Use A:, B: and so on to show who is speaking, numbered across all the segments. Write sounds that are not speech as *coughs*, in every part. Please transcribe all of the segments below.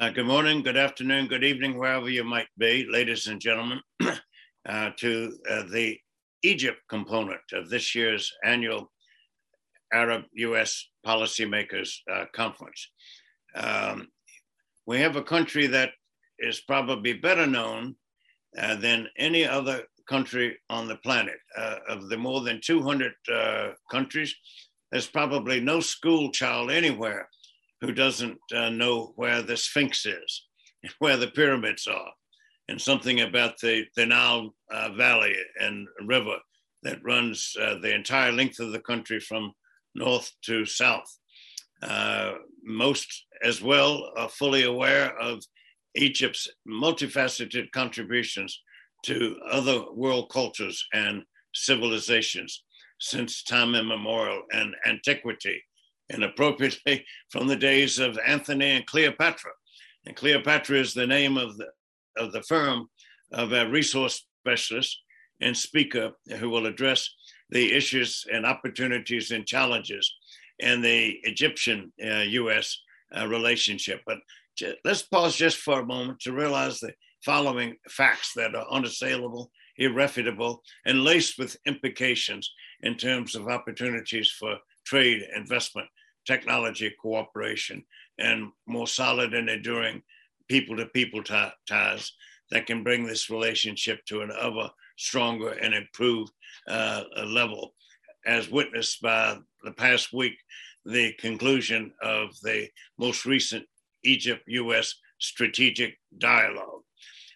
A: Uh, good morning, good afternoon, good evening, wherever you might be, ladies and gentlemen, *clears throat* uh, to uh, the Egypt component of this year's annual Arab US Policymakers uh, Conference. Um, we have a country that is probably better known uh, than any other country on the planet. Uh, of the more than 200 countries, there's probably no school child anywhere who doesn't uh, know where the Sphinx is, *laughs* where the pyramids are, and something about the, the Nile uh, Valley and river that runs uh, the entire length of the country from north to south. Uh, most, as well, are fully aware of Egypt's multifaceted contributions to other world cultures and civilizations since time immemorial and antiquity and appropriately *laughs* from the days of Antony and Cleopatra. And Cleopatra is the name of the, of the firm of a resource specialist and speaker who will address the issues and opportunities and challenges in the Egyptian uh, US uh, relationship. But j- let's pause just for a moment to realize the following facts that are unassailable, irrefutable, and laced with implications in terms of opportunities for trade, investment, technology cooperation and more solid and enduring people to people ties that can bring this relationship to an ever stronger and improved uh, level, as witnessed by the past week, the conclusion of the most recent Egypt US strategic dialogue.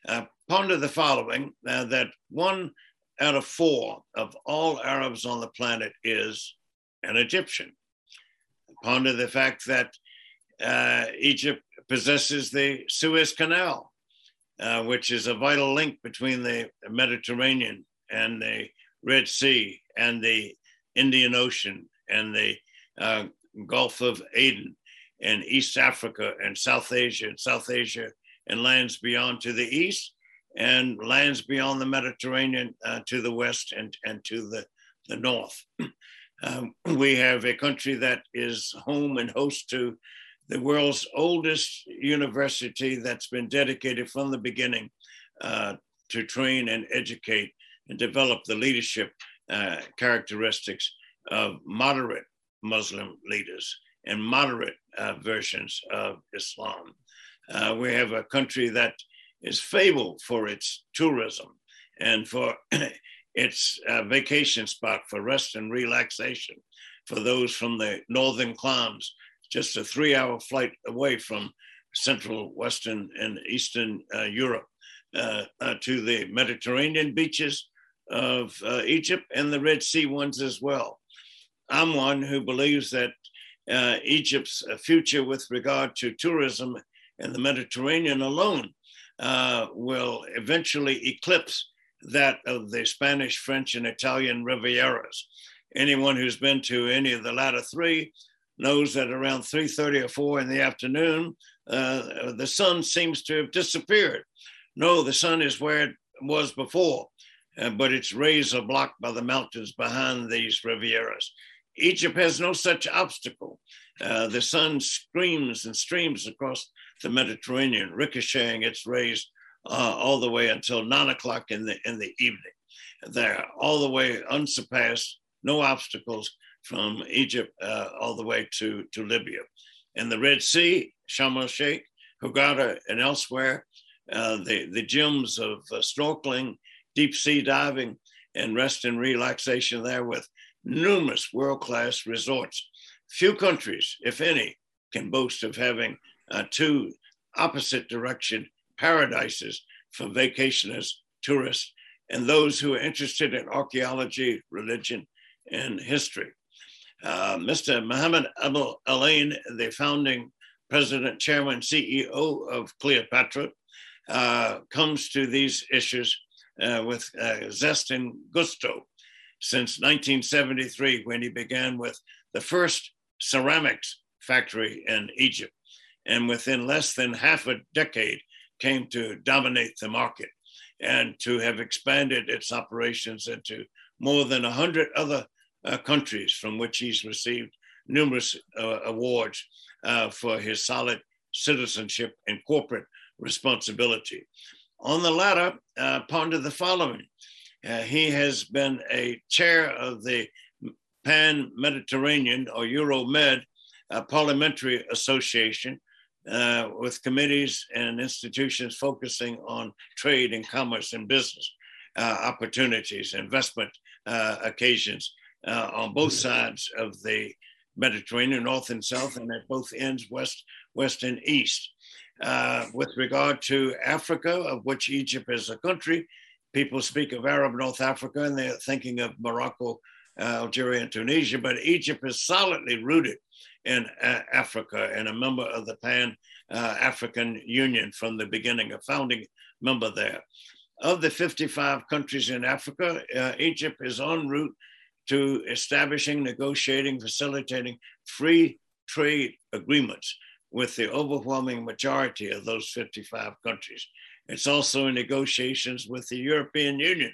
A: Uh, ponder the following uh, that one out of four of all Arabs on the planet is an Egyptian ponder the fact that uh, Egypt possesses the Suez Canal, uh, which is a vital link between the Mediterranean and the Red Sea and the Indian Ocean and the uh, Gulf of Aden and East Africa and South Asia and South Asia and lands beyond to the east and lands beyond the Mediterranean uh, to the west and, and to the, the north. *clears throat* Um, *clears throat* we have a country that is home and host to the world's oldest university that's been dedicated from the beginning uh, to train and educate and develop the leadership uh, characteristics of moderate Muslim leaders and moderate uh, versions of Islam. Uh, we have a country that is fabled for its tourism and for *clears throat* It's a vacation spot for rest and relaxation for those from the northern climes, just a three hour flight away from central, western, and eastern uh, Europe uh, uh, to the Mediterranean beaches of uh, Egypt and the Red Sea ones as well. I'm one who believes that uh, Egypt's future with regard to tourism in the Mediterranean alone uh, will eventually eclipse that of the Spanish, French, and Italian Rivieras. Anyone who's been to any of the latter three knows that around 3.30 or 4 in the afternoon, uh, the sun seems to have disappeared. No, the sun is where it was before, uh, but its rays are blocked by the mountains behind these Rivieras. Egypt has no such obstacle. Uh, the sun screams and streams across the Mediterranean, ricocheting its rays uh, all the way until nine o'clock in the in the evening. There, all the way unsurpassed, no obstacles from Egypt uh, all the way to, to Libya. In the Red Sea, Sharm el Sheikh, Hurghada, and elsewhere, uh, the, the gyms of uh, snorkeling, deep sea diving, and rest and relaxation there with numerous world class resorts. Few countries, if any, can boast of having uh, two opposite direction paradises for vacationers, tourists, and those who are interested in archaeology, religion, and history. Uh, Mr. Mohammed Abul Alain, the founding president, chairman, CEO of Cleopatra, uh, comes to these issues uh, with uh, zest and gusto since 1973 when he began with the first ceramics factory in Egypt. And within less than half a decade, came to dominate the market and to have expanded its operations into more than 100 other uh, countries from which he's received numerous uh, awards uh, for his solid citizenship and corporate responsibility. On the latter, uh, ponder the following. Uh, he has been a chair of the Pan Mediterranean or Euromed uh, Parliamentary Association uh, with committees and institutions focusing on trade and commerce and business uh, opportunities, investment uh, occasions uh, on both sides of the Mediterranean, north and south, and at both ends, west, west and east. Uh, with regard to Africa, of which Egypt is a country, people speak of Arab North Africa and they're thinking of Morocco, uh, Algeria, and Tunisia, but Egypt is solidly rooted in uh, Africa and a member of the Pan uh, African Union from the beginning, a founding member there. Of the 55 countries in Africa, uh, Egypt is en route to establishing, negotiating, facilitating free trade agreements with the overwhelming majority of those 55 countries. It's also in negotiations with the European Union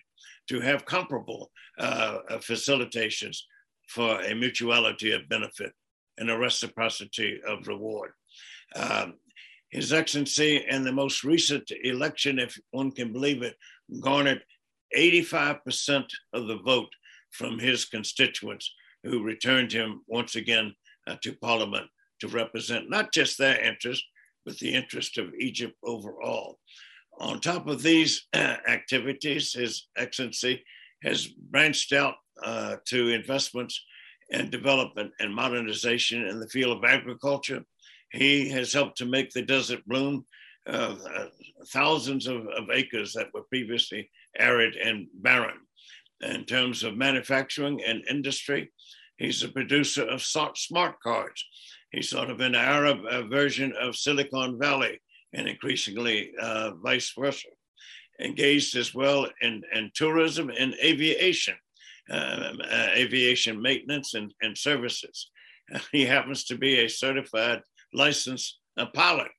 A: to have comparable uh, facilitations for a mutuality of benefit and a reciprocity of reward. Um, His Excellency, in the most recent election, if one can believe it, garnered 85% of the vote from his constituents who returned him once again uh, to Parliament to represent not just their interest, but the interest of Egypt overall. On top of these uh, activities, His Excellency has branched out uh, to investments and development and modernization in the field of agriculture. He has helped to make the desert bloom, uh, thousands of, of acres that were previously arid and barren in terms of manufacturing and industry. He's a producer of smart cards. He's sort of an Arab uh, version of Silicon Valley and increasingly uh, vice versa. Engaged as well in, in tourism and aviation, uh, uh aviation maintenance and, and services. *laughs* he happens to be a certified licensed uh, pilot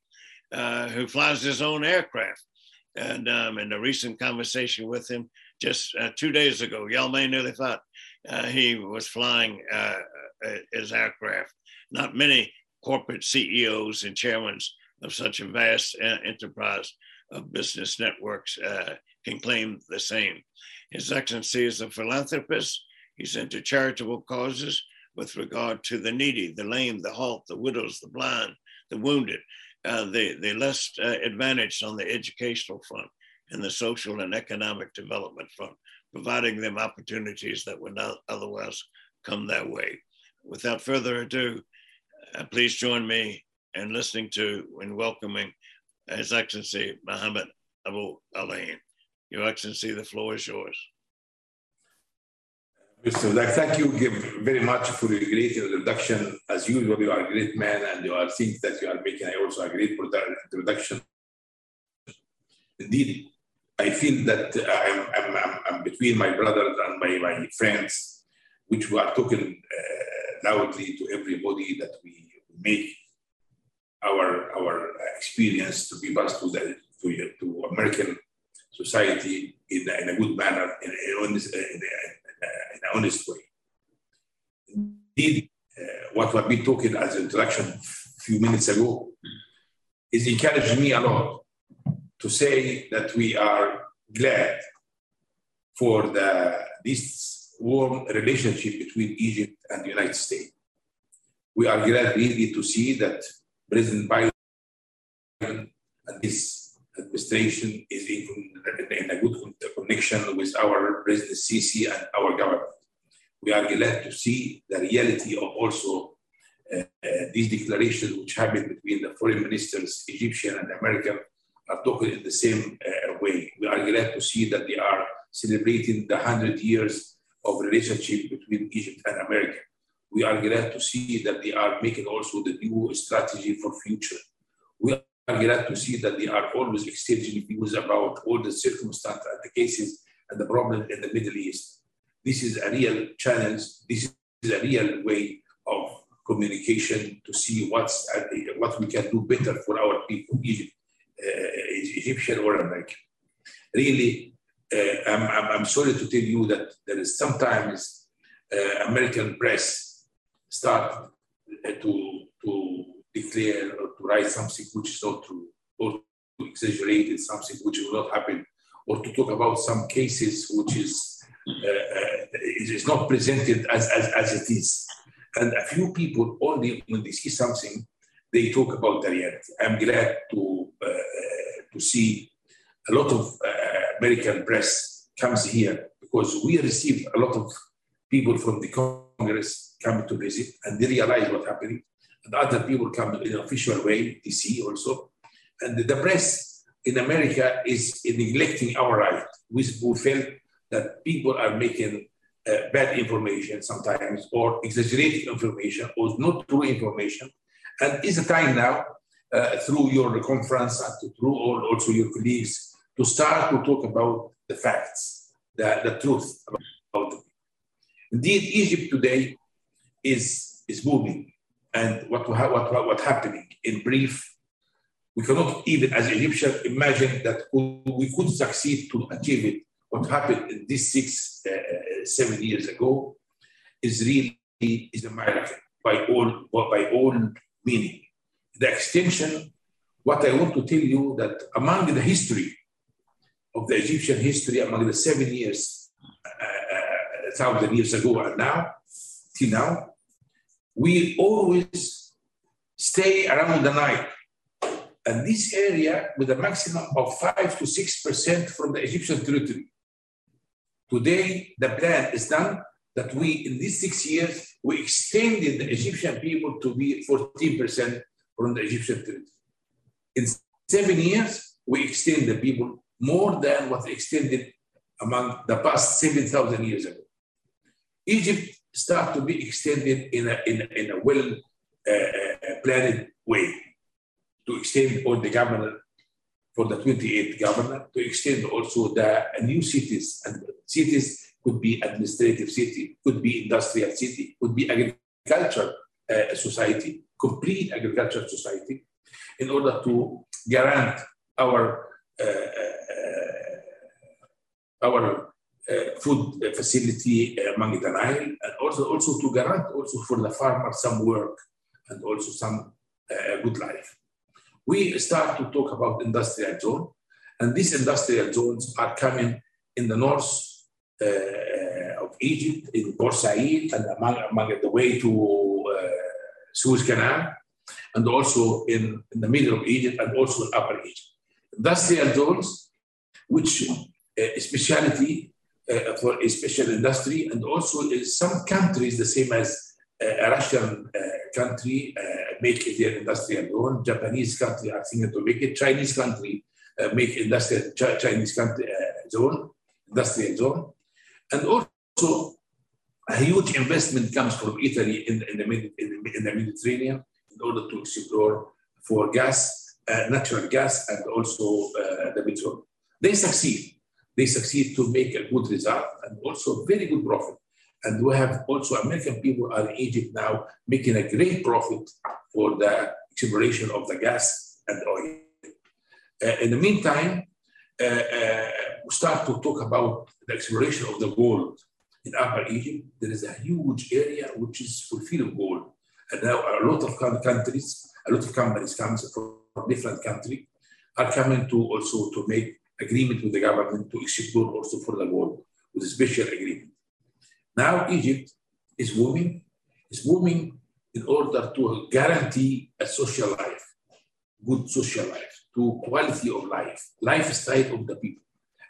A: uh, who flies his own aircraft. And um, in a recent conversation with him, just uh, two days ago, Yalmay nearly thought he was flying his aircraft. Not many corporate CEOs and chairmen of such a vast enterprise of business networks uh, can claim the same. His Excellency is a philanthropist. He's into charitable causes with regard to the needy, the lame, the halt, the widows, the blind, the wounded, the, the less advantaged on the educational front and the social and economic development front, providing them opportunities that would not otherwise come their way. Without further ado, uh, please join me in listening to and welcoming His Excellency Mohammed Abu Alain. Your Excellency, the floor is yours.
B: Mr. Dak, thank you very much for your great introduction. As usual, you are a great man and you are things that you are making. I also a great introduction. Indeed, I feel that I'm, I'm, I'm, I'm between my brothers and my, my friends, which we are talking uh, loudly to everybody that we make our, our experience to be passed to, the, to, to American society in, in a good manner, in, in, honest, in, a, in an honest way. Indeed, uh, what we've been talking as an introduction a few minutes ago is encouraging me a lot to say that we are glad for the, this warm relationship between Egypt and the United States. We are glad really to see that President Biden and this administration is good with our President Sisi and our government. We are glad to see the reality of also uh, uh, these declarations which happened between the foreign ministers, Egyptian and American, are talking in the same uh, way. We are glad to see that they are celebrating the 100 years of relationship between Egypt and America. We are glad to see that they are making also the new strategy for future. We are glad to see that they are always exchanging views about all the circumstances and the cases and the problem in the Middle East. This is a real challenge. This is a real way of communication to see what's uh, what we can do better for our people, Egypt Egyptian or American. Really, uh, I'm, I'm, I'm, sorry to tell you that there is sometimes uh, American press start uh, to declare or to write something which is not true, or to exaggerate something which will not happen, or to talk about some cases which is uh, uh, is not presented as, as, as it is. And a few people only when they see something, they talk about the reality. I'm glad to uh, to see a lot of uh, American press comes here because we receive a lot of people from the Congress coming to visit and they realize what's happening. And other people come in an official way, DC also. And the press in America is neglecting our right. We, felt that people are making uh, bad information sometimes or exaggerated information or not true information. And it's a time now uh, through your conference and through all, also your colleagues to start to talk about the facts, the, the truth about. Indeed, Egypt today is, is booming. And what, what, what, what happening in brief, we cannot even as Egyptians imagine that we could succeed to achieve it. What happened in these six, uh, uh seven years ago is really is a miracle by all, by all meaning. The extension, what I want to tell you that among the history of the Egyptian history among the seven years, uh, uh, thousand years ago and now, till now, we always stay around the Nile. And this area with a maximum of five to six percent from the Egyptian territory. Today, the plan is done that we, in these six years, we extended the Egyptian people to be 14% from the Egyptian territory. In seven years, we extend the people more than what extended among the past 7,000 years ago. Egypt started to be extended in a, in in a well uh, uh planned way to extend all the governor for the 28th governor, to extend also the new cities. And cities could be administrative city, could be industrial city, could be agriculture uh, society, complete agriculture society, in order to guarantee our uh, uh our uh, food facility among the Nile, and also, also to guarantee also for the farmer some work and also some uh, good life. We start to talk about industrial zone, and these industrial zones are coming in the north uh, of Egypt, in Port Said, and among, among the way to uh, Suez Canal, and also in, in the middle of Egypt, and also in Upper Egypt. Industrial zones, which uh, for a special industry, and also some countries, the same as uh, a Russian uh, country, make their industrial zone. Japanese country are thinking to make it. Chinese country make industrial Chinese country zone, industrial zone, and also a huge investment comes from Italy in, in, the, in the Mediterranean in order to explore for gas, uh, natural gas, and also uh, the petrol. They succeed they succeed to make a good result and also very good profit. And we have also American people are in Egypt now making a great profit for the exploration of the gas and oil. Uh, in the meantime, uh, uh, we start to talk about the exploration of the gold in Upper Egypt. There is a huge area which is full of gold. And now a lot of countries, a lot of companies comes from different countries are coming to also to make agreement with the government to explore also for the world with a special agreement. Now Egypt is moving, is moving in order to guarantee a social life, good social life, to quality of life, lifestyle of the people.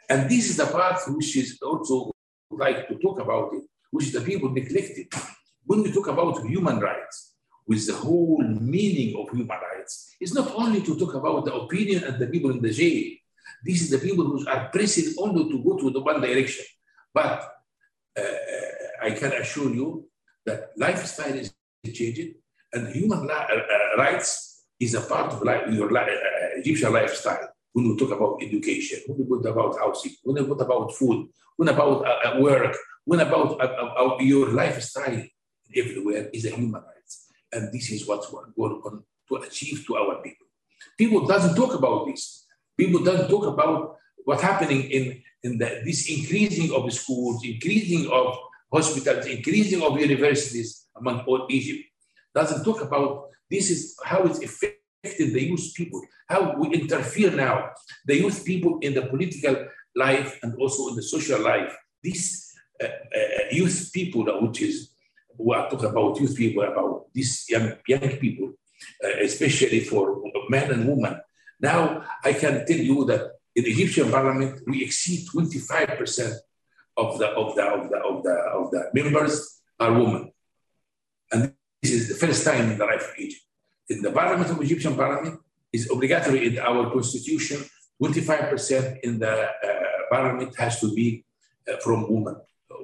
B: And this is the part which is also like to talk about it, which the people neglected. When we talk about human rights, with the whole meaning of human rights, it's not only to talk about the opinion of the people in the jail, these are the people who are pressing only to go to the one direction. But uh, I can assure you that lifestyle is changing and human uh, uh, rights is a part of your uh, Egyptian lifestyle. When we talk about education, when we talk about housing, when we talk about food, when about uh, work, when about uh, your lifestyle everywhere is a human rights. And this is what we're going on to achieve to our people. People doesn't talk about this. People don't talk about what's happening in, in the, this increasing of schools, increasing of hospitals, increasing of universities among all Egypt. Doesn't talk about This is how it's affected the youth people, how we interfere now, the youth people in the political life and also in the social life. These uh, uh, youth people, which is, we are talking about youth people, about these young, young people, uh, especially for men and women. Now, I can tell you that in Egyptian parliament, we exceed 25% of the, of the, of the, of the, of the members are women. And this is the first time in the life of Egypt. In the parliament of Egyptian parliament, is obligatory in our constitution, 25% in the uh, parliament has to be uh, from women,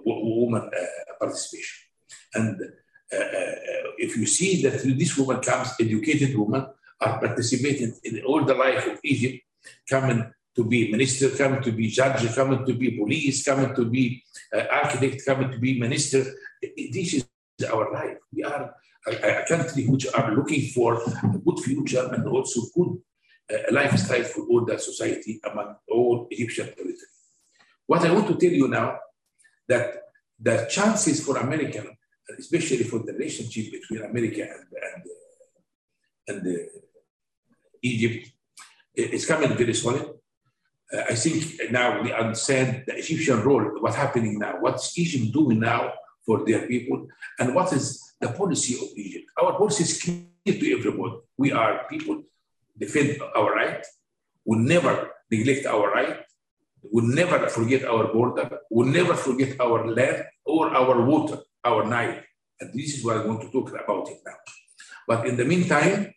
B: woman uh, participation. And uh, uh, if you see that this woman comes, educated women are participating in all the life of Egypt, coming to be minister, coming to be judge, coming to be police, coming to be uh, architect, coming to be minister. This is our life. We are a, a country which are looking for a good future and also good uh, lifestyle for all the society among all Egyptian territory. What I want to tell you now that the chances for American, especially for the relationship between America and, and, and uh, Egypt, is coming very solid. Uh, I think now we understand the Egyptian role, what's happening now, what's Egypt doing now for their people, and what is the policy of Egypt. Our policy is clear to everybody. We are people defend our right, we never neglect our right, we never forget our border, we never forget our land or our water, our Nile. And this is what I want to talk about it now. But in the meantime,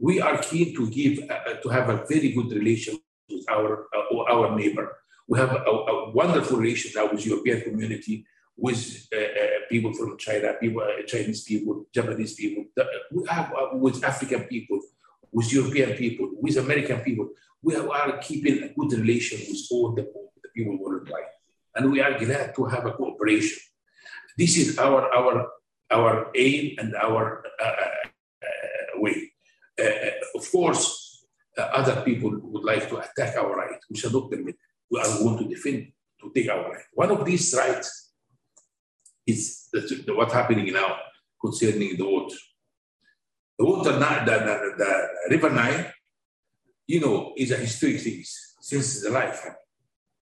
B: we are keen to give, uh, to have a very good relation with our, uh, our neighbor. We have a, a, wonderful relation now with European community, with uh, uh people from China, people, uh, Chinese people, Japanese people. We have uh, with African people, with European people, with American people. We are keeping a good relation with all the, the people worldwide. And we are glad to have a cooperation. This is our, our, our aim and our. Of course, uh, other people would like to attack our right. We shall not permit. We are going to defend, to take our right. One of these rights is what's happening now concerning the water. The water, the, the, the River Nile, you know, is a historic thing since the life.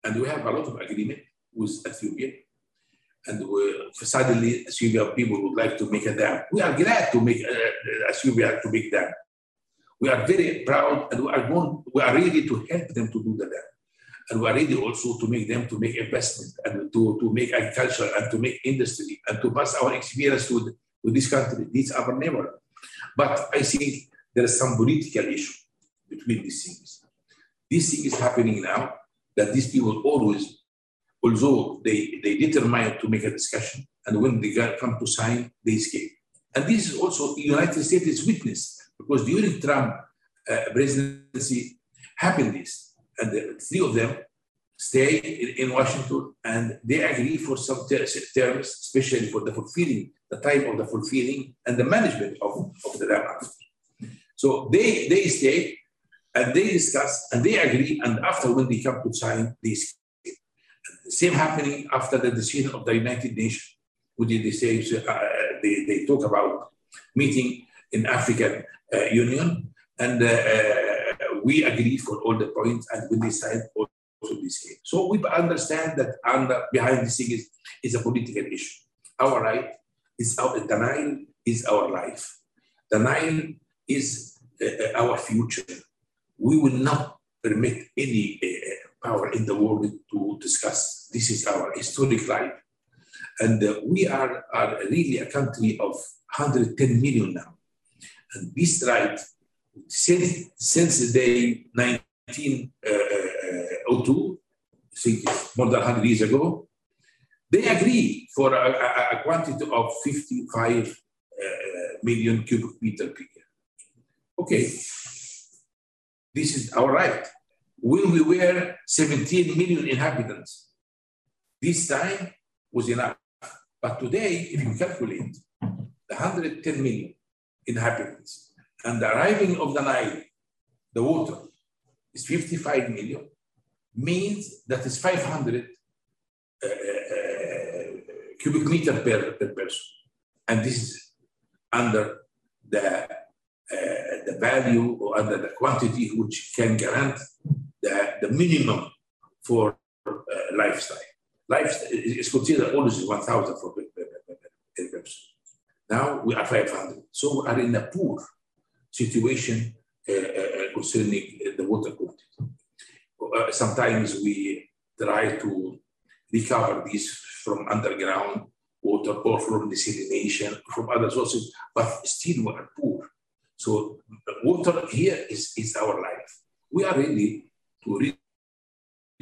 B: And we have a lot of agreement with Ethiopia. And we, suddenly, Ethiopia people would like to make a dam. We are glad to make uh, Ethiopia to make dam. We are very proud and we are, going, we are ready to help them to do that. And we are ready also to make them to make investment and to, to make agriculture and to make industry and to pass our experience with, with this country. Are our neighbor. But I think there is some political issue between these things. This thing is happening now that these people always, although they, they determine to make a discussion, and when they come to sign, they escape. And this is also United States witness because during Trump uh, presidency happened this, and the three of them stay in, in, Washington and they agree for some terms, especially for the fulfilling, the time of the fulfilling and the management of, of the dam. So they, they stay and they discuss and they agree, and after when they come to sign, escape. Same happening after the decision of the United Nations, which they say uh, they, they talk about meeting in African uh, Union, and uh, uh, we agree for all the points, and we decide also this case. So we understand that under behind this thing is, is a political issue. Our right is our the is our life. The is uh, our future. We will not permit any uh, power in the world to discuss. This is our historic life. And uh, we are, are really a country of 110 million now. And this right, since, since the day 1902, I think more than 100 years ago, they agree for a, a, a quantity of 55 uh, million cubic meter per year. Okay, this is our right. When we were 17 million inhabitants, this time was enough. But today, if you calculate the 110 million inhabitants. And the arriving of the Nile, the water, is 55 million, means that is 500 uh, uh, cubic meter per, per person. And this is under the uh, the value or under the quantity which can grant the, the minimum for uh, lifestyle. Lifestyle is considered always 1,000 for per person. Now we are 500. So we are in a poor situation uh, uh, concerning the water quality. Uh, sometimes we try to recover this from underground water or from desalination, from other sources, but still we are poor. So water here is, is our life. We are ready to re-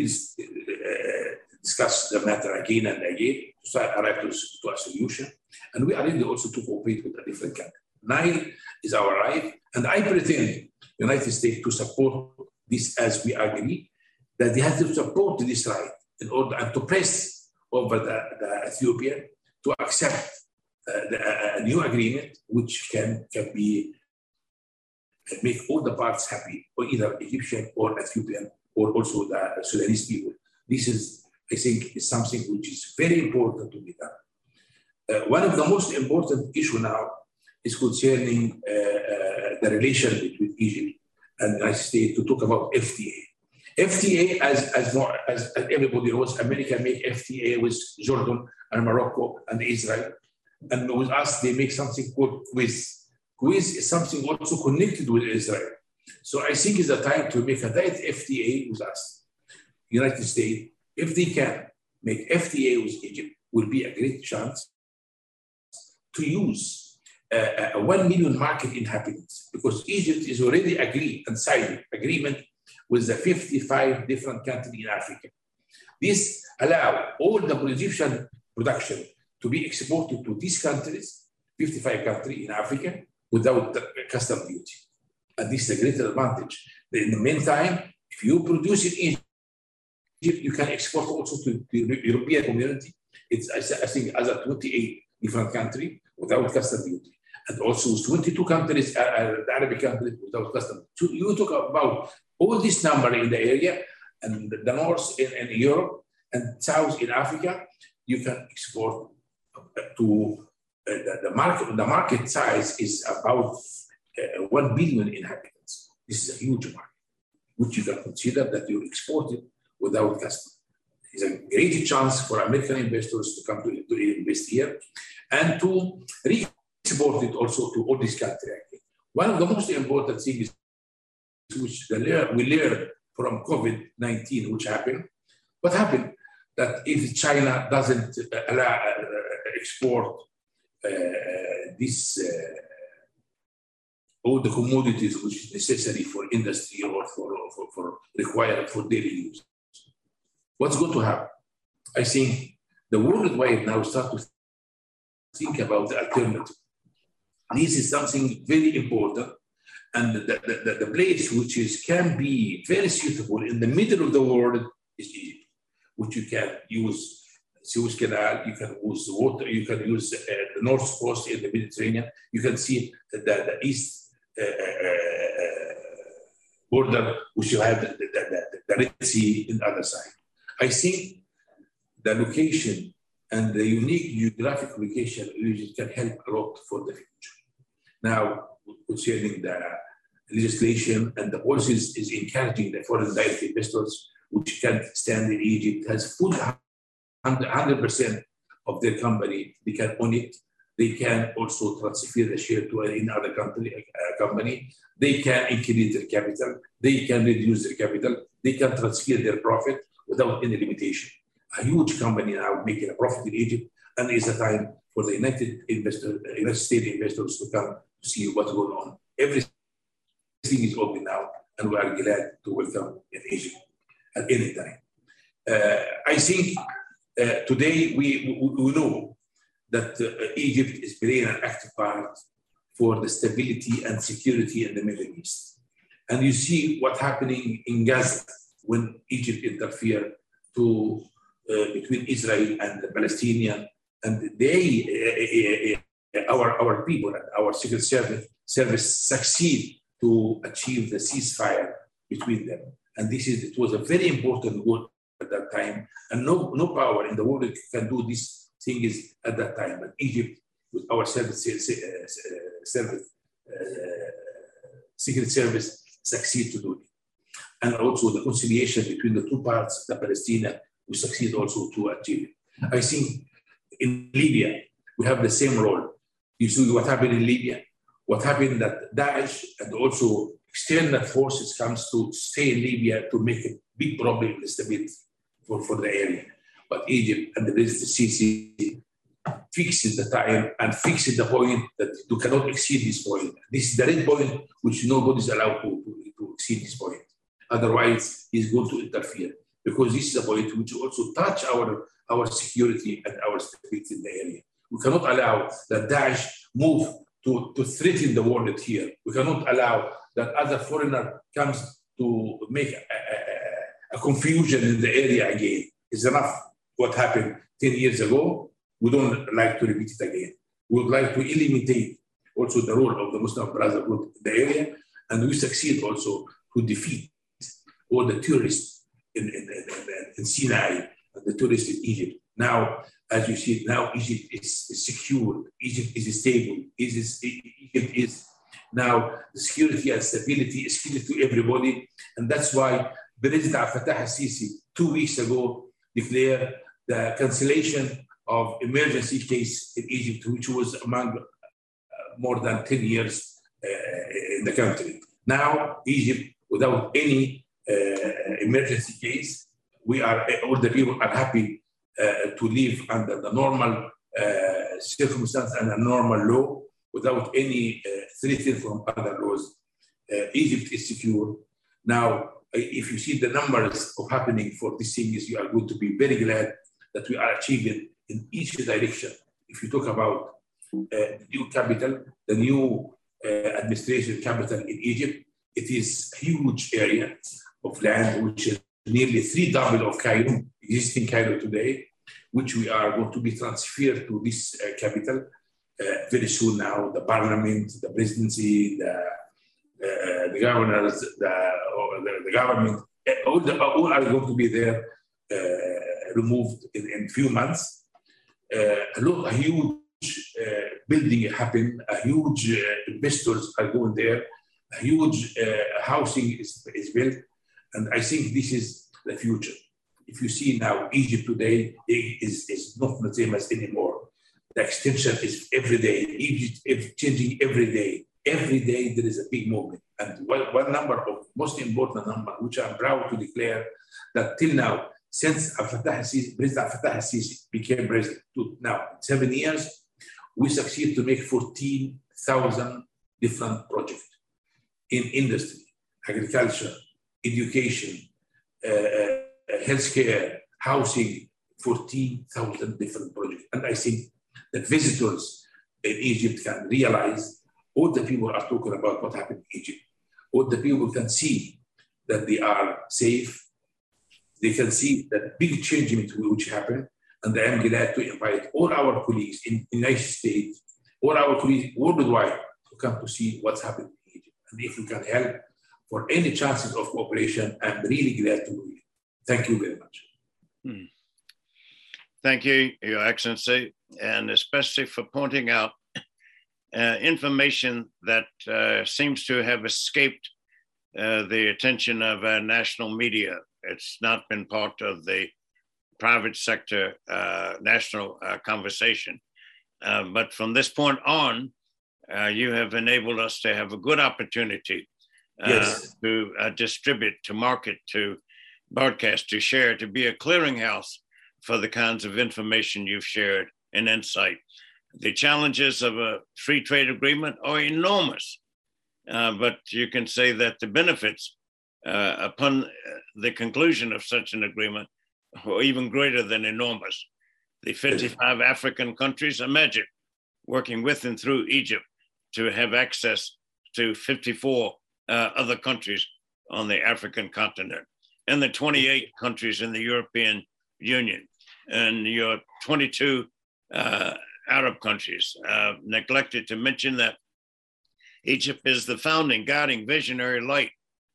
B: uh, discuss the matter again and again to arrive to, to a solution. And we are ready also to cooperate with a different country. Nile is our right, and I pretend the United States to support this as we agree, that they have to support this right in order and to press over the, the Ethiopian to accept uh, the, a new agreement which can, can be make all the parts happy, or either Egyptian or Ethiopian, or also the Sudanese people. This is, I think, is something which is very important to be done. Uh, one of the most important issue now is concerning uh, uh, the relation between Egypt and the United States to talk about FTA. FTA, as, as, more, as, as everybody knows, America make FTA with Jordan and Morocco and Israel. And with us, they make something called QIZ. QIZ is something also connected with Israel. So I think it's a time to make a direct FTA with us, United States. If they can make FTA with Egypt, will be a great chance to use uh, a, a 1 million market inhabitants because Egypt is already agreed and signed agreement with the 55 different countries in Africa. This allow all the Egyptian production to be exported to these countries, 55 countries in Africa, without custom duty. And this is a great advantage. In the meantime, if you produce it in Egypt, you can export also to the European community. It's, I think, as a 28 different country without custom duty. And also 22 countries, uh, uh, the Arabic countries without custom. So you talk about all this number in the area and the north in, in Europe and south in Africa, you can export to uh, the, the, market. The market size is about uh, 1 billion inhabitants. This is a huge market, which you can consider that you export it without custom. It's a great chance for American investors to come to, to invest here and to re-export it also to all these countries. One of the most important things which we learned from COVID-19, which happened, what happened that if China doesn't allow uh, export uh, this uh, all the commodities which is necessary for industry or for, for, for required for daily use. What's going to happen? I think the worldwide now start to think about the alternative. This is something very important. And the, the, the, place which is can be very suitable in the middle of the world is Egypt, which you can use Suez Canal, you can use water, you can use uh, the North Coast in the Mediterranean, you can see the, the east uh, uh, border, which you have the, the, the, the Red Sea in the other side. I think the location and the unique geographic location can help a lot for the future. Now, concerning the legislation and the policies is encouraging the foreign direct investors which can stand in Egypt, has full 100% of their company, they can own it, they can also transfer the share to another company, uh, company. They can increase their capital. They can reduce their capital. They can transfer their profit without any limitation. A huge company now making a profit in Egypt, and it's a time for the United investor, United States investors to come to see what's going on. Everything is open now, and we are glad to welcome in Egypt at any time. Uh, I think uh, today we, we, we know that uh, Egypt is playing an active part for the stability and security in the Middle East. And you see what's happening in Gaza when Egypt interfered to uh, between Israel and the Palestinian, and they, uh, uh, our our people and our secret service service succeed to achieve the ceasefire between them. And this is it was a very important goal at that time, and no no power in the world can do this thing is at that time, but Egypt, with our service, service uh, Secret Service succeed to do it. And also the conciliation between the two parts, the Palestinian, we succeed also to achieve it. I think in Libya, we have the same role. You see what happened in Libya, what happened that Daesh and also external forces comes to stay in Libya to make a big problem in stability for, for the area. But Egypt and the President Sisi fixed the time and fixes the point that you cannot exceed this point. This is the red point which nobody is allowed to, to, to exceed this point. Otherwise, he's going to interfere because this is a point which also touch our, our security and our stability in the area. We cannot allow that Daesh move to, to threaten the world here. We cannot allow that other foreigner comes to make a, a, a confusion in the area again. It's enough what happened 10 years ago. We don't like to repeat it again. We would like to eliminate also the role of the Muslim Brotherhood in the area, and we succeed also to defeat all the tourists in, in, in, in Sinai the tourists in Egypt. Now, as you see, now Egypt is, is secure, Egypt is stable, Egypt is now security and stability is key to everybody. And that's why President Fattah al-Sisi two weeks ago declared the cancellation of emergency case in Egypt, which was among uh, more than 10 years uh, in the country. Now, Egypt, without any emergency case, we are, all the people are happy uh, to live under the normal uh, circumstance and a normal law without any uh, threat from other laws. Egypt is secure. Now, if you see the numbers of happening for these things, you are going to be very glad that we are achieving in each direction. If you talk about uh, the new capital, the new uh, administration capital in Egypt, it is a huge area of land, which is nearly three double of Cairo, existing Cairo today, which we are going to be transferred to this uh, capital uh, very soon now. The parliament, the presidency, the, uh, the governors, the, the, the, government, all, the, all are going to be there removed in, in few months. a, lot, a huge building happen, a huge investors are going there, a huge housing is, is built. And I think this is the future. If you see now, Egypt today is, is not the same as anymore. The extension is every day. Egypt is changing every day. Every day there is a big movement. And one, one number of most important number, which I'm proud to declare, that till now, since President Fattah al-Sisi became president, to now seven years, we succeed to make 14,000 different projects in industry, agriculture, education, uh, uh, healthcare, housing, 14,000 different projects. And I think that visitors in Egypt can realize all the people are talking about what happened in Egypt. All the people can see that they are safe. They can see that big change which happened. And I am glad to invite all our colleagues in the United States, all our colleagues worldwide to come to see what's happening in Egypt. And if we can help for any chances of cooperation, I'm really glad to do it. Thank you very much. Hmm.
A: Thank you, Your Excellency, and especially for pointing out uh, information that uh, seems to have escaped uh, the attention of our national media. It's not been part of the private sector uh, national uh, conversation. Uh, but from this point on, you have enabled us to have a good opportunity yes. to distribute, to market, to broadcast, to share, to be a clearinghouse for the kinds of information you've shared and insight. The challenges of a free trade agreement are enormous, uh, but you can say that the benefits uh, upon the conclusion of such an agreement are even greater than enormous. The 55 African countries, imagine working with and through Egypt to have access to 54 uh, other countries on the African continent and the 28 countries in the European Union and your 22 uh, Arab countries. Uh, neglected to mention that Egypt is the founding, guiding, visionary light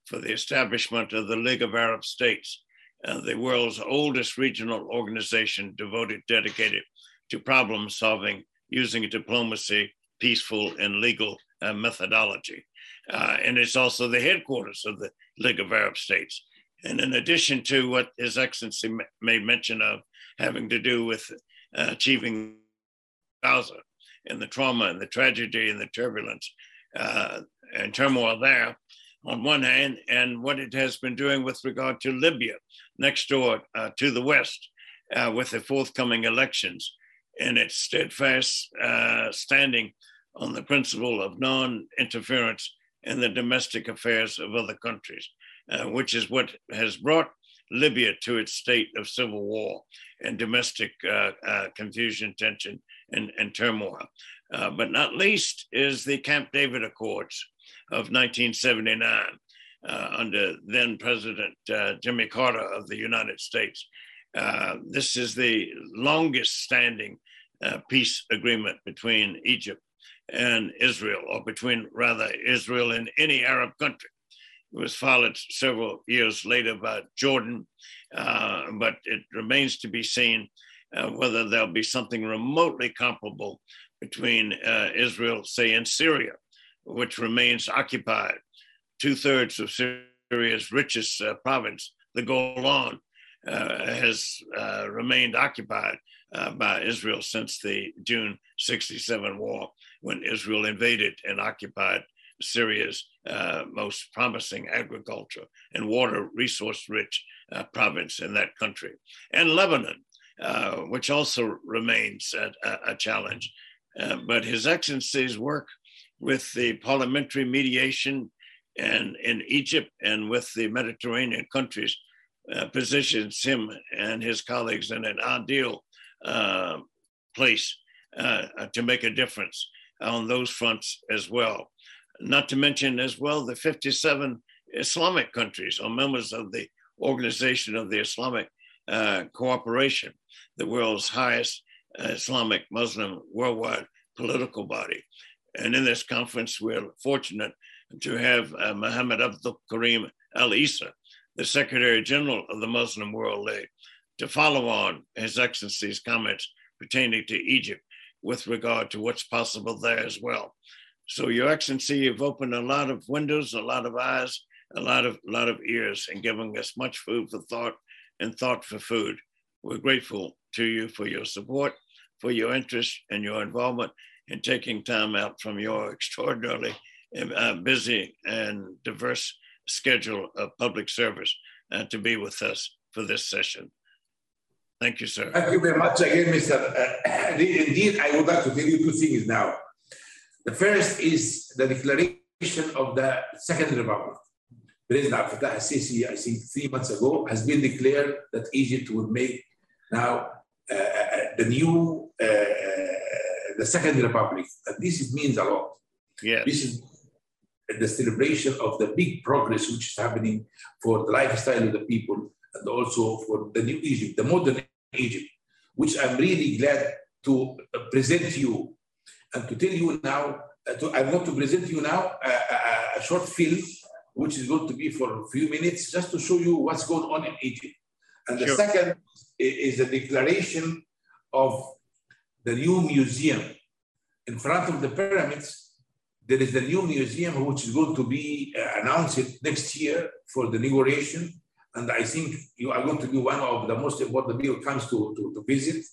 A: for the establishment of the League of Arab States, uh, the world's oldest regional organization devoted, dedicated to problem solving using diplomacy, peaceful, and legal uh, methodology. Uh, and it's also the headquarters of the League of Arab States. And in addition to what His Excellency made mention of having to do with uh, achieving Gaza and the trauma and the tragedy and the turbulence uh, and turmoil there, on one hand, and what it has been doing with regard to Libya, next door uh, to the West, uh, with the forthcoming elections, and its steadfast uh, standing on the principle of non interference in the domestic affairs of other countries, uh, which is what has brought Libya to its state of civil war and domestic uh, uh, confusion, tension, and, and turmoil. Uh, but not least is the Camp David Accords of 1979 uh, under then President uh, Jimmy Carter of the United States. this is the longest standing peace agreement between Egypt and Israel, or between rather Israel and any Arab country. It was followed several years later by Jordan, uh, but it remains to be seen uh, whether there'll be something remotely comparable between uh, Israel, say, and Syria, which remains occupied. Two thirds of Syria's richest uh, province, the Golan, uh, has uh, remained occupied by Israel since the June 67 war when Israel invaded and occupied Syria's uh, most promising agriculture and water resource rich uh, province in that country, and Lebanon, uh, which also remains a, a challenge. Uh, but His Excellency's work with the parliamentary mediation and in Egypt and with the Mediterranean countries uh, positions him and his colleagues in an ideal uh, place to make a difference on those fronts as well. Not to mention, as well, the 57 Islamic countries are members of the Organization of the Islamic uh, Cooperation, the world's highest uh, Islamic Muslim worldwide political body. And in this conference, we're fortunate to have uh, Muhammad Abdul Karim Al Isa, the Secretary General of the Muslim World League, to follow on His Excellency's comments pertaining to Egypt with regard to what's possible there as well. So, Your Excellency, you've opened a lot of windows, a lot of eyes, a lot of lot of ears, and giving us much food for thought and thought for food. We're grateful to you for your support, for your interest and your involvement in taking time out from your extraordinarily uh, busy and diverse schedule of public service uh, to be with us for this session. Thank you, sir.
B: Thank you very much again, Mr. Uh, *clears throat* indeed, I would like to tell you two things now. The first is the declaration of the Second Republic. President Abdel Fattah al-Sisi, I think three months ago, has been declared that Egypt will make now uh, uh the new, uh, uh, the Second Republic. And this means a lot.
A: Yeah.
B: This is the celebration of the big progress which is happening for the lifestyle of the people and also for the new Egypt, the modern Egypt, which I'm really glad to present to you and to tell you now, uh, to, I'm going to present you now a, a, a, short film, which is going to be for a few minutes, just to show you what's going on in Egypt. And the sure. second is the declaration of the new museum. In front of the pyramids, there is the new museum, which is going to be uh, announced next year for the inauguration and I think you are going to be one of the most important people comes to, to, to visit.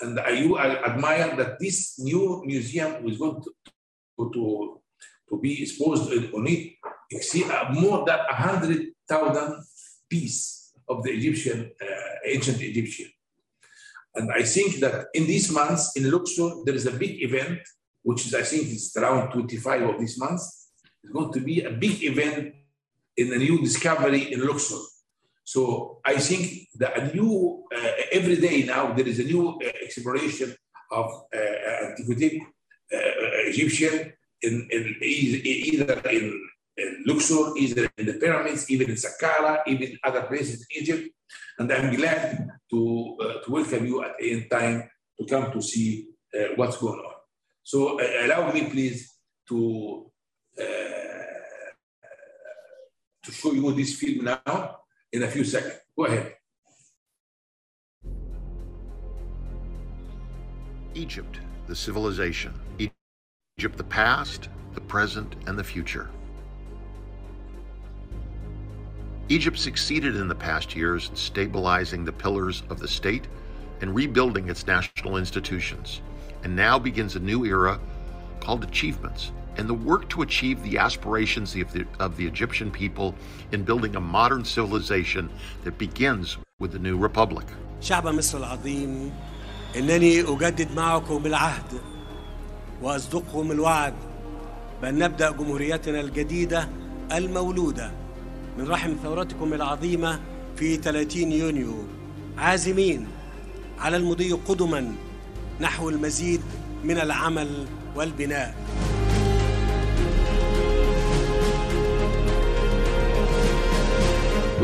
B: And I, you I admire that this new museum is going to, to, to be exposed on it. You see uh, more than 100,000 pieces of the Egyptian, uh, ancient Egyptian. And I think that in these months in Luxor, there is a big event, which is, I think it's around 25 of these months. It's going to be a big event in a new discovery in Luxor. So I think that a new, uh, every day now, there is a new uh, exploration of uh, antiquity uh, Egyptian in, in, either in, in Luxor, either in the pyramids, even in Saqqara, even other places in Egypt. And I'm glad to, uh, to welcome you at any time to come to see uh, what's going on. So allow me, please, to to show you this film now in a few seconds. Go ahead.
C: Egypt, the civilization. Egypt, the past, the present, and the future. Egypt succeeded in the past years in stabilizing the pillars of the state and rebuilding its national institutions, and now begins a new era called achievements and the work to achieve the aspirations of the, of the Egyptian people in building a modern civilization that begins with the new republic.
D: شعب مصر العظيم إنني أجدد معكم العهد وأصدقكم الوعد بأن نبدأ جمهوريتنا الجديدة المولودة من رحم ثورتكم العظيمة في 30 يونيو عازمين على المضي قدما نحو المزيد من العمل والبناء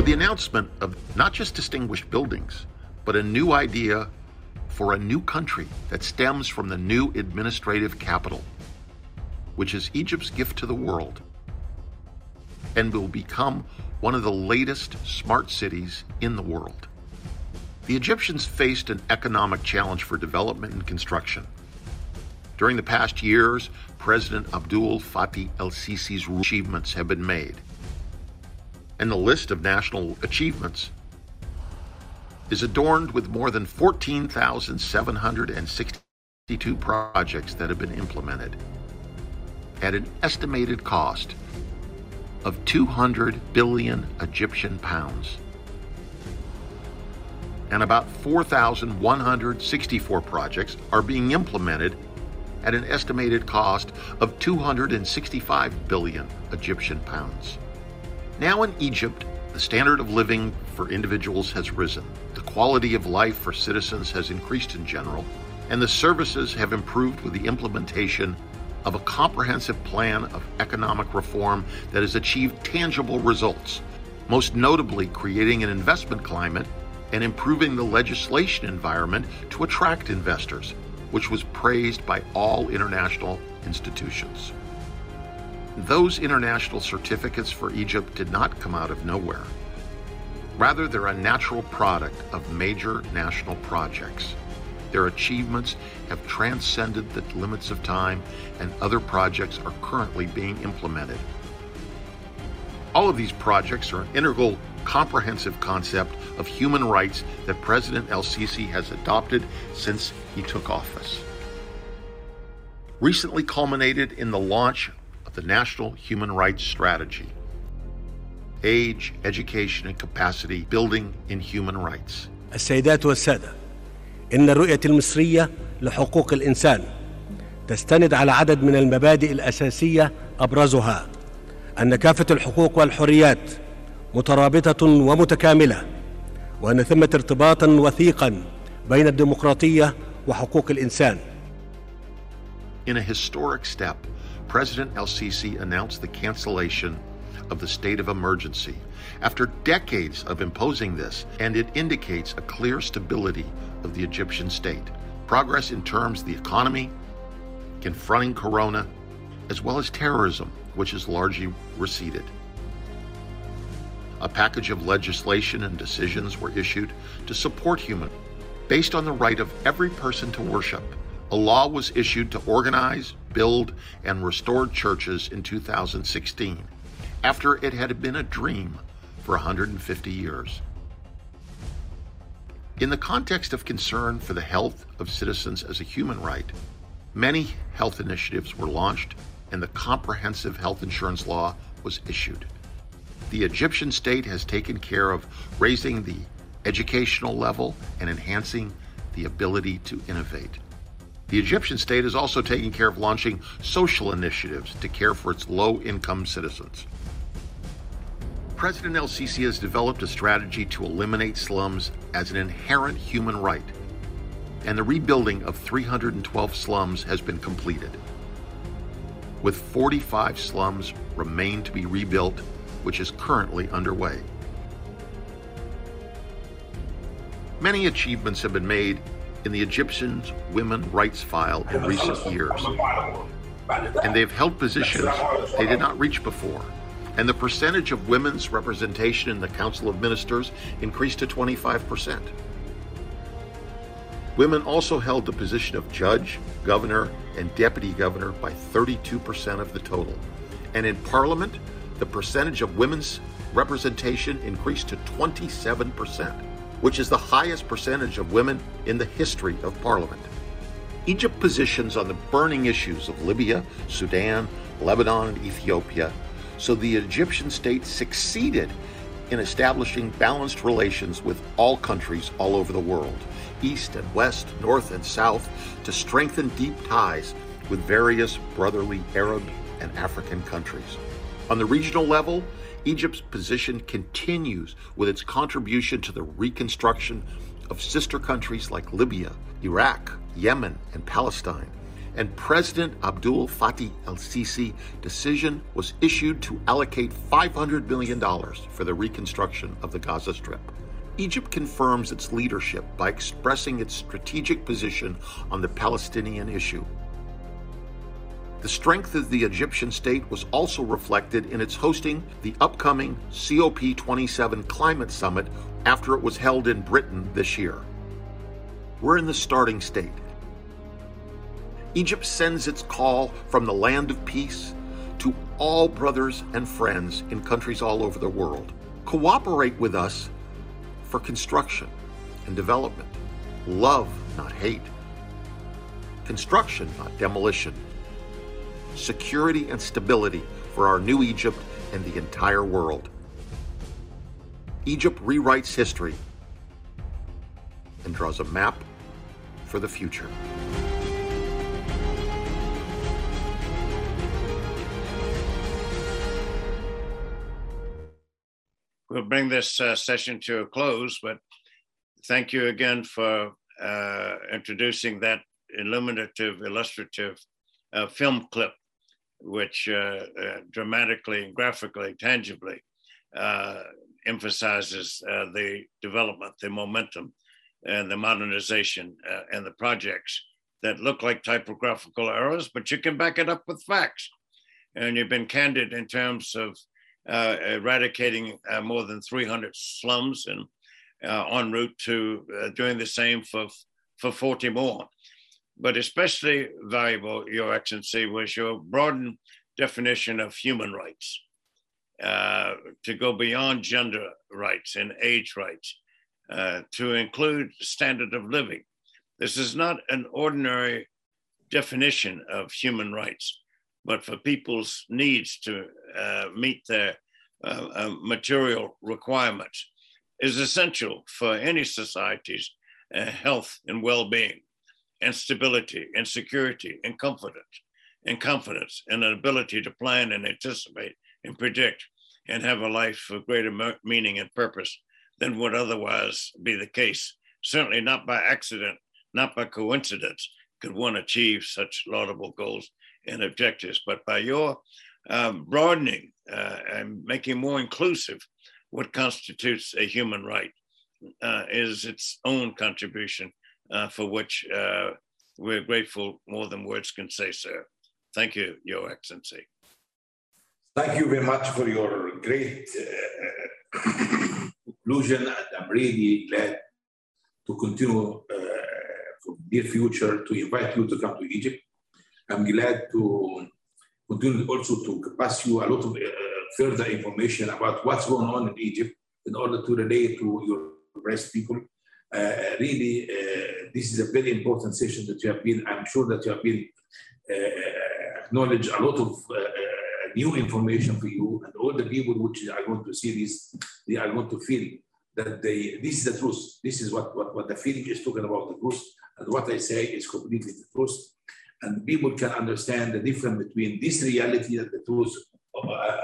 C: With the announcement of not just distinguished buildings, but a new idea for a new country that stems from the new administrative capital, which is Egypt's gift to the world, and will become one of the latest smart cities in the world. The Egyptians faced an economic challenge for development and construction. During the past years, President Abdul Fattah el Sisi's achievements have been made. And the list of national achievements is adorned with more than 14,762 projects that have been implemented at an estimated cost of 200 billion Egyptian pounds. And about 4,164 projects are being implemented at an estimated cost of 265 billion Egyptian pounds. Now in Egypt, the standard of living for individuals has risen, the quality of life for citizens has increased in general, and the services have improved with the implementation of a comprehensive plan of economic reform that has achieved tangible results, most notably creating an investment climate and improving the legislation environment to attract investors, which was praised by all international institutions. Those international certificates for Egypt did not come out of nowhere. Rather, they're a natural product of major national projects. Their achievements have transcended the limits of time, and other projects are currently being implemented. All of these projects are an integral, comprehensive concept of human rights that President El Sisi has adopted since he took office. Recently culminated in the launch the National Human Rights Strategy. Age, Education, and Capacity Building in Human Rights.
D: السيدات والسادة إن الرؤية المصرية لحقوق الإنسان تستند على عدد من المبادئ الأساسية أبرزها. أن كافة الحقوق والحريات مترابطة ومتكاملة وأن ثمة ارتباطا وثيقا بين الديمقراطية وحقوق الإنسان.
C: In a historic step, President El Sisi announced the cancellation of the state of emergency after decades of imposing this, and it indicates a clear stability of the Egyptian state, progress in terms of the economy, confronting corona, as well as terrorism, which has largely receded. A package of legislation and decisions were issued to support human based on the right of every person to worship. A law was issued to organize, build, and restore churches in 2016 after it had been a dream for 150 years. In the context of concern for the health of citizens as a human right, many health initiatives were launched and the comprehensive health insurance law was issued. The Egyptian state has taken care of raising the educational level and enhancing the ability to innovate. The Egyptian state is also taking care of launching social initiatives to care for its low income citizens. President El Sisi has developed a strategy to eliminate slums as an inherent human right, and the rebuilding of 312 slums has been completed. With 45 slums remain to be rebuilt, which is currently underway. Many achievements have been made in the Egyptians' women rights file in recent years, and they've held positions they did not reach before and the percentage of women's representation in the Council of Ministers increased to 25%. Women also held the position of judge, governor, and deputy governor by 32% of the total. And in Parliament, the percentage of women's representation increased to 27%, which is the highest percentage of women in the history of Parliament. Egypt positions on the burning issues of Libya, Sudan, Lebanon, and Ethiopia, so the Egyptian state succeeded in establishing balanced relations with all countries all over the world, east and west, north and south, to strengthen deep ties with various brotherly Arab and African countries. On the regional level, Egypt's position continues with its contribution to the reconstruction of sister countries like Libya, Iraq, Yemen, and Palestine. And President Abdul Fattah el Sisi decision was issued to allocate $500 million for the reconstruction of the Gaza Strip. Egypt confirms its leadership by expressing its strategic position on the Palestinian issue. The strength of the Egyptian state was also reflected in its hosting the upcoming COP27 climate summit after it was held in Britain this year. We're in the starting state. Egypt sends its call from the land of peace to all brothers and friends in countries all over the world. Cooperate with us for construction and development. Love, not hate. Construction, not demolition. Security and stability for our new Egypt and the entire world. Egypt rewrites history and draws a map for the future.
A: We'll bring this uh, session to a close, but thank you again for uh, introducing that illuminative, illustrative uh, film clip, which uh, uh, dramatically, graphically, tangibly uh, emphasizes the development, the momentum, and the modernization and the projects that look like typographical errors, but you can back it up with facts. And you've been candid in terms of uh, eradicating uh, more than 300 slums and uh, en route to doing the same for, for 40 more. But especially valuable, Your Excellency, was your broadened definition of human rights. Uh, to go beyond gender rights and age rights, uh, to include standard of living. This is not an ordinary definition of human rights but for people's needs to uh, meet their uh, uh, material requirements is essential for any society's uh, health and well-being and stability and security and confidence and confidence and an ability to plan and anticipate and predict and have a life of greater meaning and purpose than would otherwise be the case. Certainly not by accident, not by coincidence could one achieve such laudable goals and objectives, but by your um, broadening uh, and making more inclusive what constitutes a human right uh, is its own contribution uh, for which uh, we're grateful more than words can say, sir. Thank you, Your Excellency.
B: Thank you very much for your great uh, *coughs* conclusion, and I'm really glad to continue uh, for the near future to invite you to come to Egypt I'm glad to continue also to pass you a lot of uh, further information about what's going on in Egypt in order to relate to your press people. Uh, really, uh, this is a very important session that you have been, I'm sure that you have been uh, acknowledge a lot of uh, uh, new information for you and all the people which are going to see this, they are going to feel that they, this is the truth. This is what, what, what the feeling is talking about the truth. And what I say is completely the truth and people can understand the difference between this reality that the truth uh,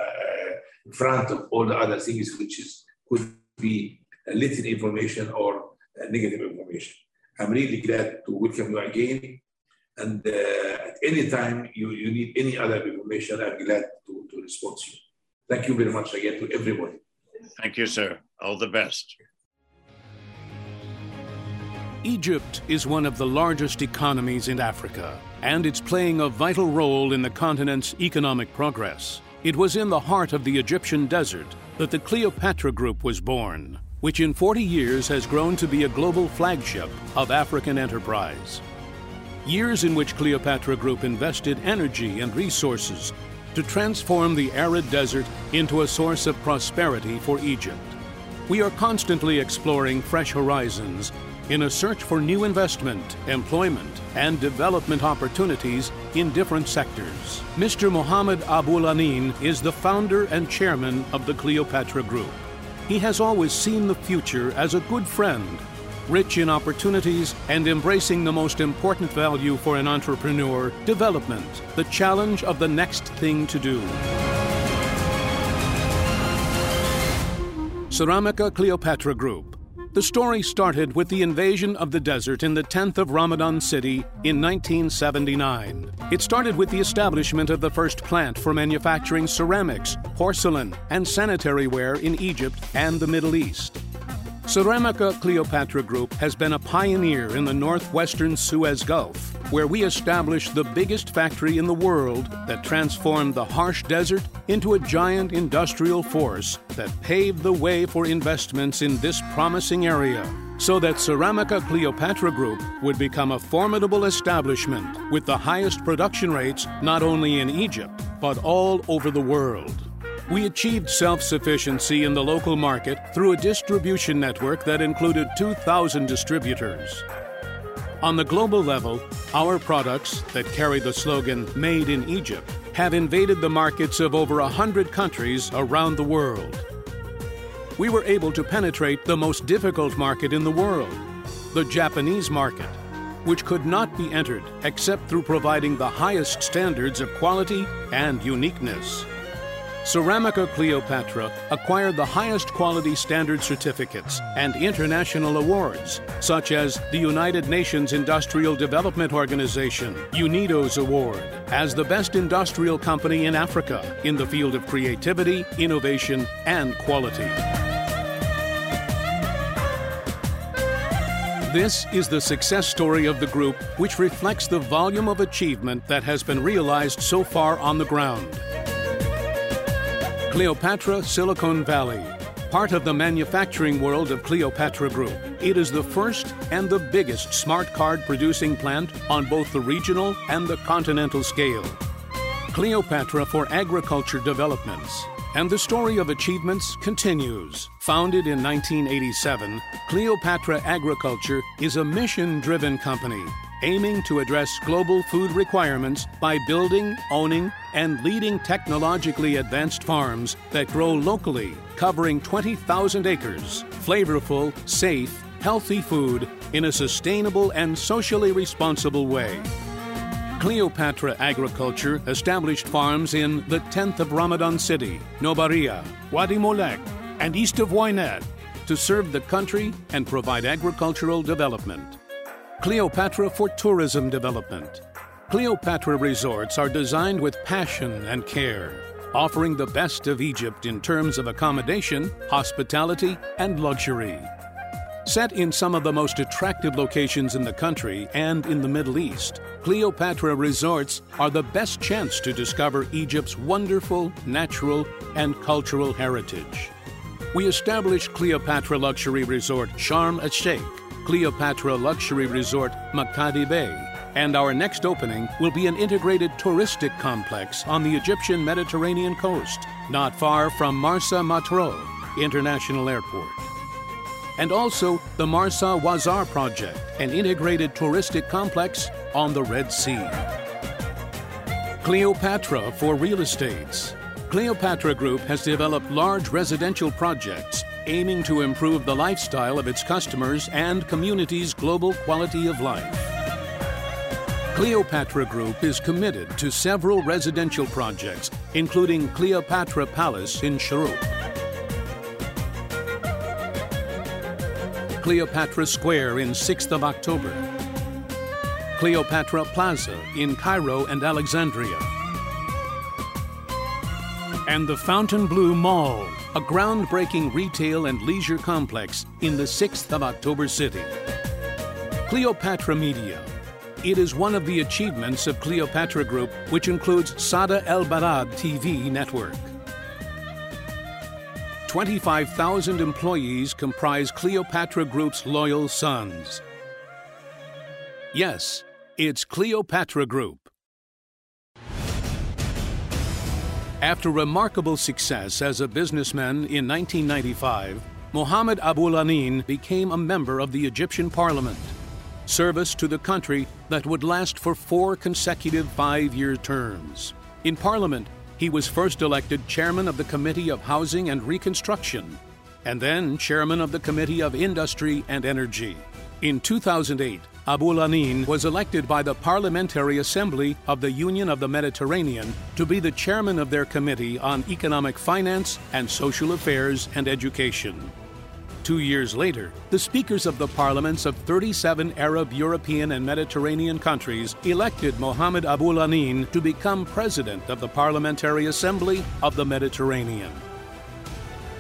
B: in front of all the other things, which is could be little information or negative information. I'm really glad to welcome you again. And uh, at any time you, you need any other information, I'm glad to, to respond to you. Thank you very much again to everybody.
A: Thank you, sir. All the best.
E: Egypt is one of the largest economies in Africa, and it's playing a vital role in the continent's economic progress. It was in the heart of the Egyptian desert that the Cleopatra Group was born, which in 40 years has grown to be a global flagship of African enterprise. Years in which Cleopatra Group invested energy and resources to transform the arid desert into a source of prosperity for Egypt. We are constantly exploring fresh horizons in a search for new investment, employment, and development opportunities in different sectors. Mr. Mohammed Abulanin is the founder and chairman of the Cleopatra Group. He has always seen the future as a good friend, rich in opportunities and embracing the most important value for an entrepreneur development, the challenge of the next thing to do. Ceramica Cleopatra Group the story started with the invasion of the desert in the 10th of Ramadan City in 1979. It started with the establishment of the first plant for manufacturing ceramics, porcelain, and sanitary ware in Egypt and the Middle East. Ceramica Cleopatra Group has been a pioneer in the northwestern Suez Gulf where we established the biggest factory in the world that transformed the harsh desert into a giant industrial force that paved the way for investments in this promising area so that Ceramica Cleopatra Group would become a formidable establishment with the highest production rates not only in Egypt, but all over the world. We achieved self sufficiency in the local market through a distribution network that included 2,000 distributors. On the global level, our products that carry the slogan Made in Egypt have invaded the markets of over 100 countries around the world. We were able to penetrate the most difficult market in the world, the Japanese market, which could not be entered except through providing the highest standards of quality and uniqueness. Ceramica Cleopatra acquired the highest quality standard certificates and international awards, such as the United Nations Industrial Development Organization, UNIDO's award, as the best industrial company in Africa in the field of creativity, innovation, and quality. This is the success story of the group, which reflects the volume of achievement that has been realized so far on the ground. Cleopatra Silicon Valley, part of the manufacturing world of Cleopatra Group. It is the first and the biggest smart card producing plant on both the regional and the continental scale. Cleopatra for agriculture developments. And the story of achievements continues. Founded in 1987, Cleopatra Agriculture is a mission driven company aiming to address global food requirements by building, owning, and leading technologically advanced farms that grow locally, covering 20,000 acres, flavorful, safe, healthy food in a sustainable and socially responsible way. Cleopatra Agriculture established farms in the 10th of Ramadan City, Nobaria, Wadi Molek, and east of Wynad to serve the country and provide agricultural development. Cleopatra for tourism development. Cleopatra resorts are designed with passion and care, offering the best of Egypt in terms of accommodation, hospitality, and luxury. Set in some of the most attractive locations in the country and in the Middle East, Cleopatra resorts are the best chance to discover Egypt's wonderful natural and cultural heritage. We established Cleopatra Luxury Resort Sharm el Sheikh Cleopatra Luxury Resort, Makadi Bay. And our next opening will be an integrated touristic complex on the Egyptian Mediterranean coast, not far from Marsa Matruh International Airport. And also the Marsa Wazar Project, an integrated touristic complex on the Red Sea. Cleopatra for real estates. Cleopatra Group has developed large residential projects aiming to improve the lifestyle of its customers and community's global quality of life. Cleopatra Group is committed to several residential projects, including Cleopatra Palace in Shorouk, Cleopatra Square in 6th of October, Cleopatra Plaza in Cairo and Alexandria, and the Fontainebleau Mall a groundbreaking retail and leisure complex in the 6th of October City. Cleopatra Media. It is one of the achievements of Cleopatra Group, which includes Sada El Balad TV network. 25,000 employees comprise Cleopatra Group's loyal sons. Yes, it's Cleopatra Group. After remarkable success as a businessman in 1995, Mohammed Abul Anin became a member of the Egyptian parliament. Service to the country that would last for four consecutive five year terms. In parliament, he was first elected chairman of the Committee of Housing and Reconstruction, and then chairman of the Committee of Industry and Energy. In 2008, Abul Anin was elected by the Parliamentary Assembly of the Union of the Mediterranean to be the chairman of their Committee on Economic Finance and Social Affairs and Education. Two years later, the speakers of the parliaments of 37 Arab, European, and Mediterranean countries elected Mohammed Abul Anin to become president of the Parliamentary Assembly of the Mediterranean.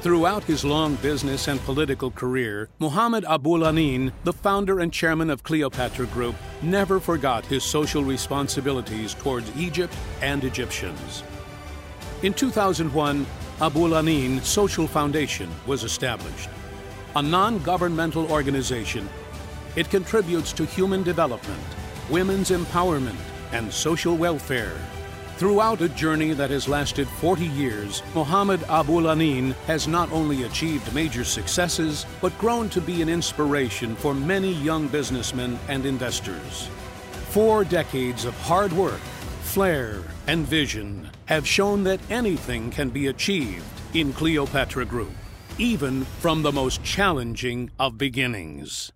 E: Throughout his long business and political career, Muhammad Abul Anin, the founder and chairman of Cleopatra Group, never forgot his social responsibilities towards Egypt and Egyptians. In 2001, Abul Anin Social Foundation was established. A non governmental organization, it contributes to human development, women's empowerment, and social welfare. Throughout a journey that has lasted 40 years, Mohammed Abul Anin has not only achieved major successes, but grown to be an inspiration for many young businessmen and investors. Four decades of hard work, flair, and vision have shown that anything can be achieved in Cleopatra Group, even from the most challenging of beginnings.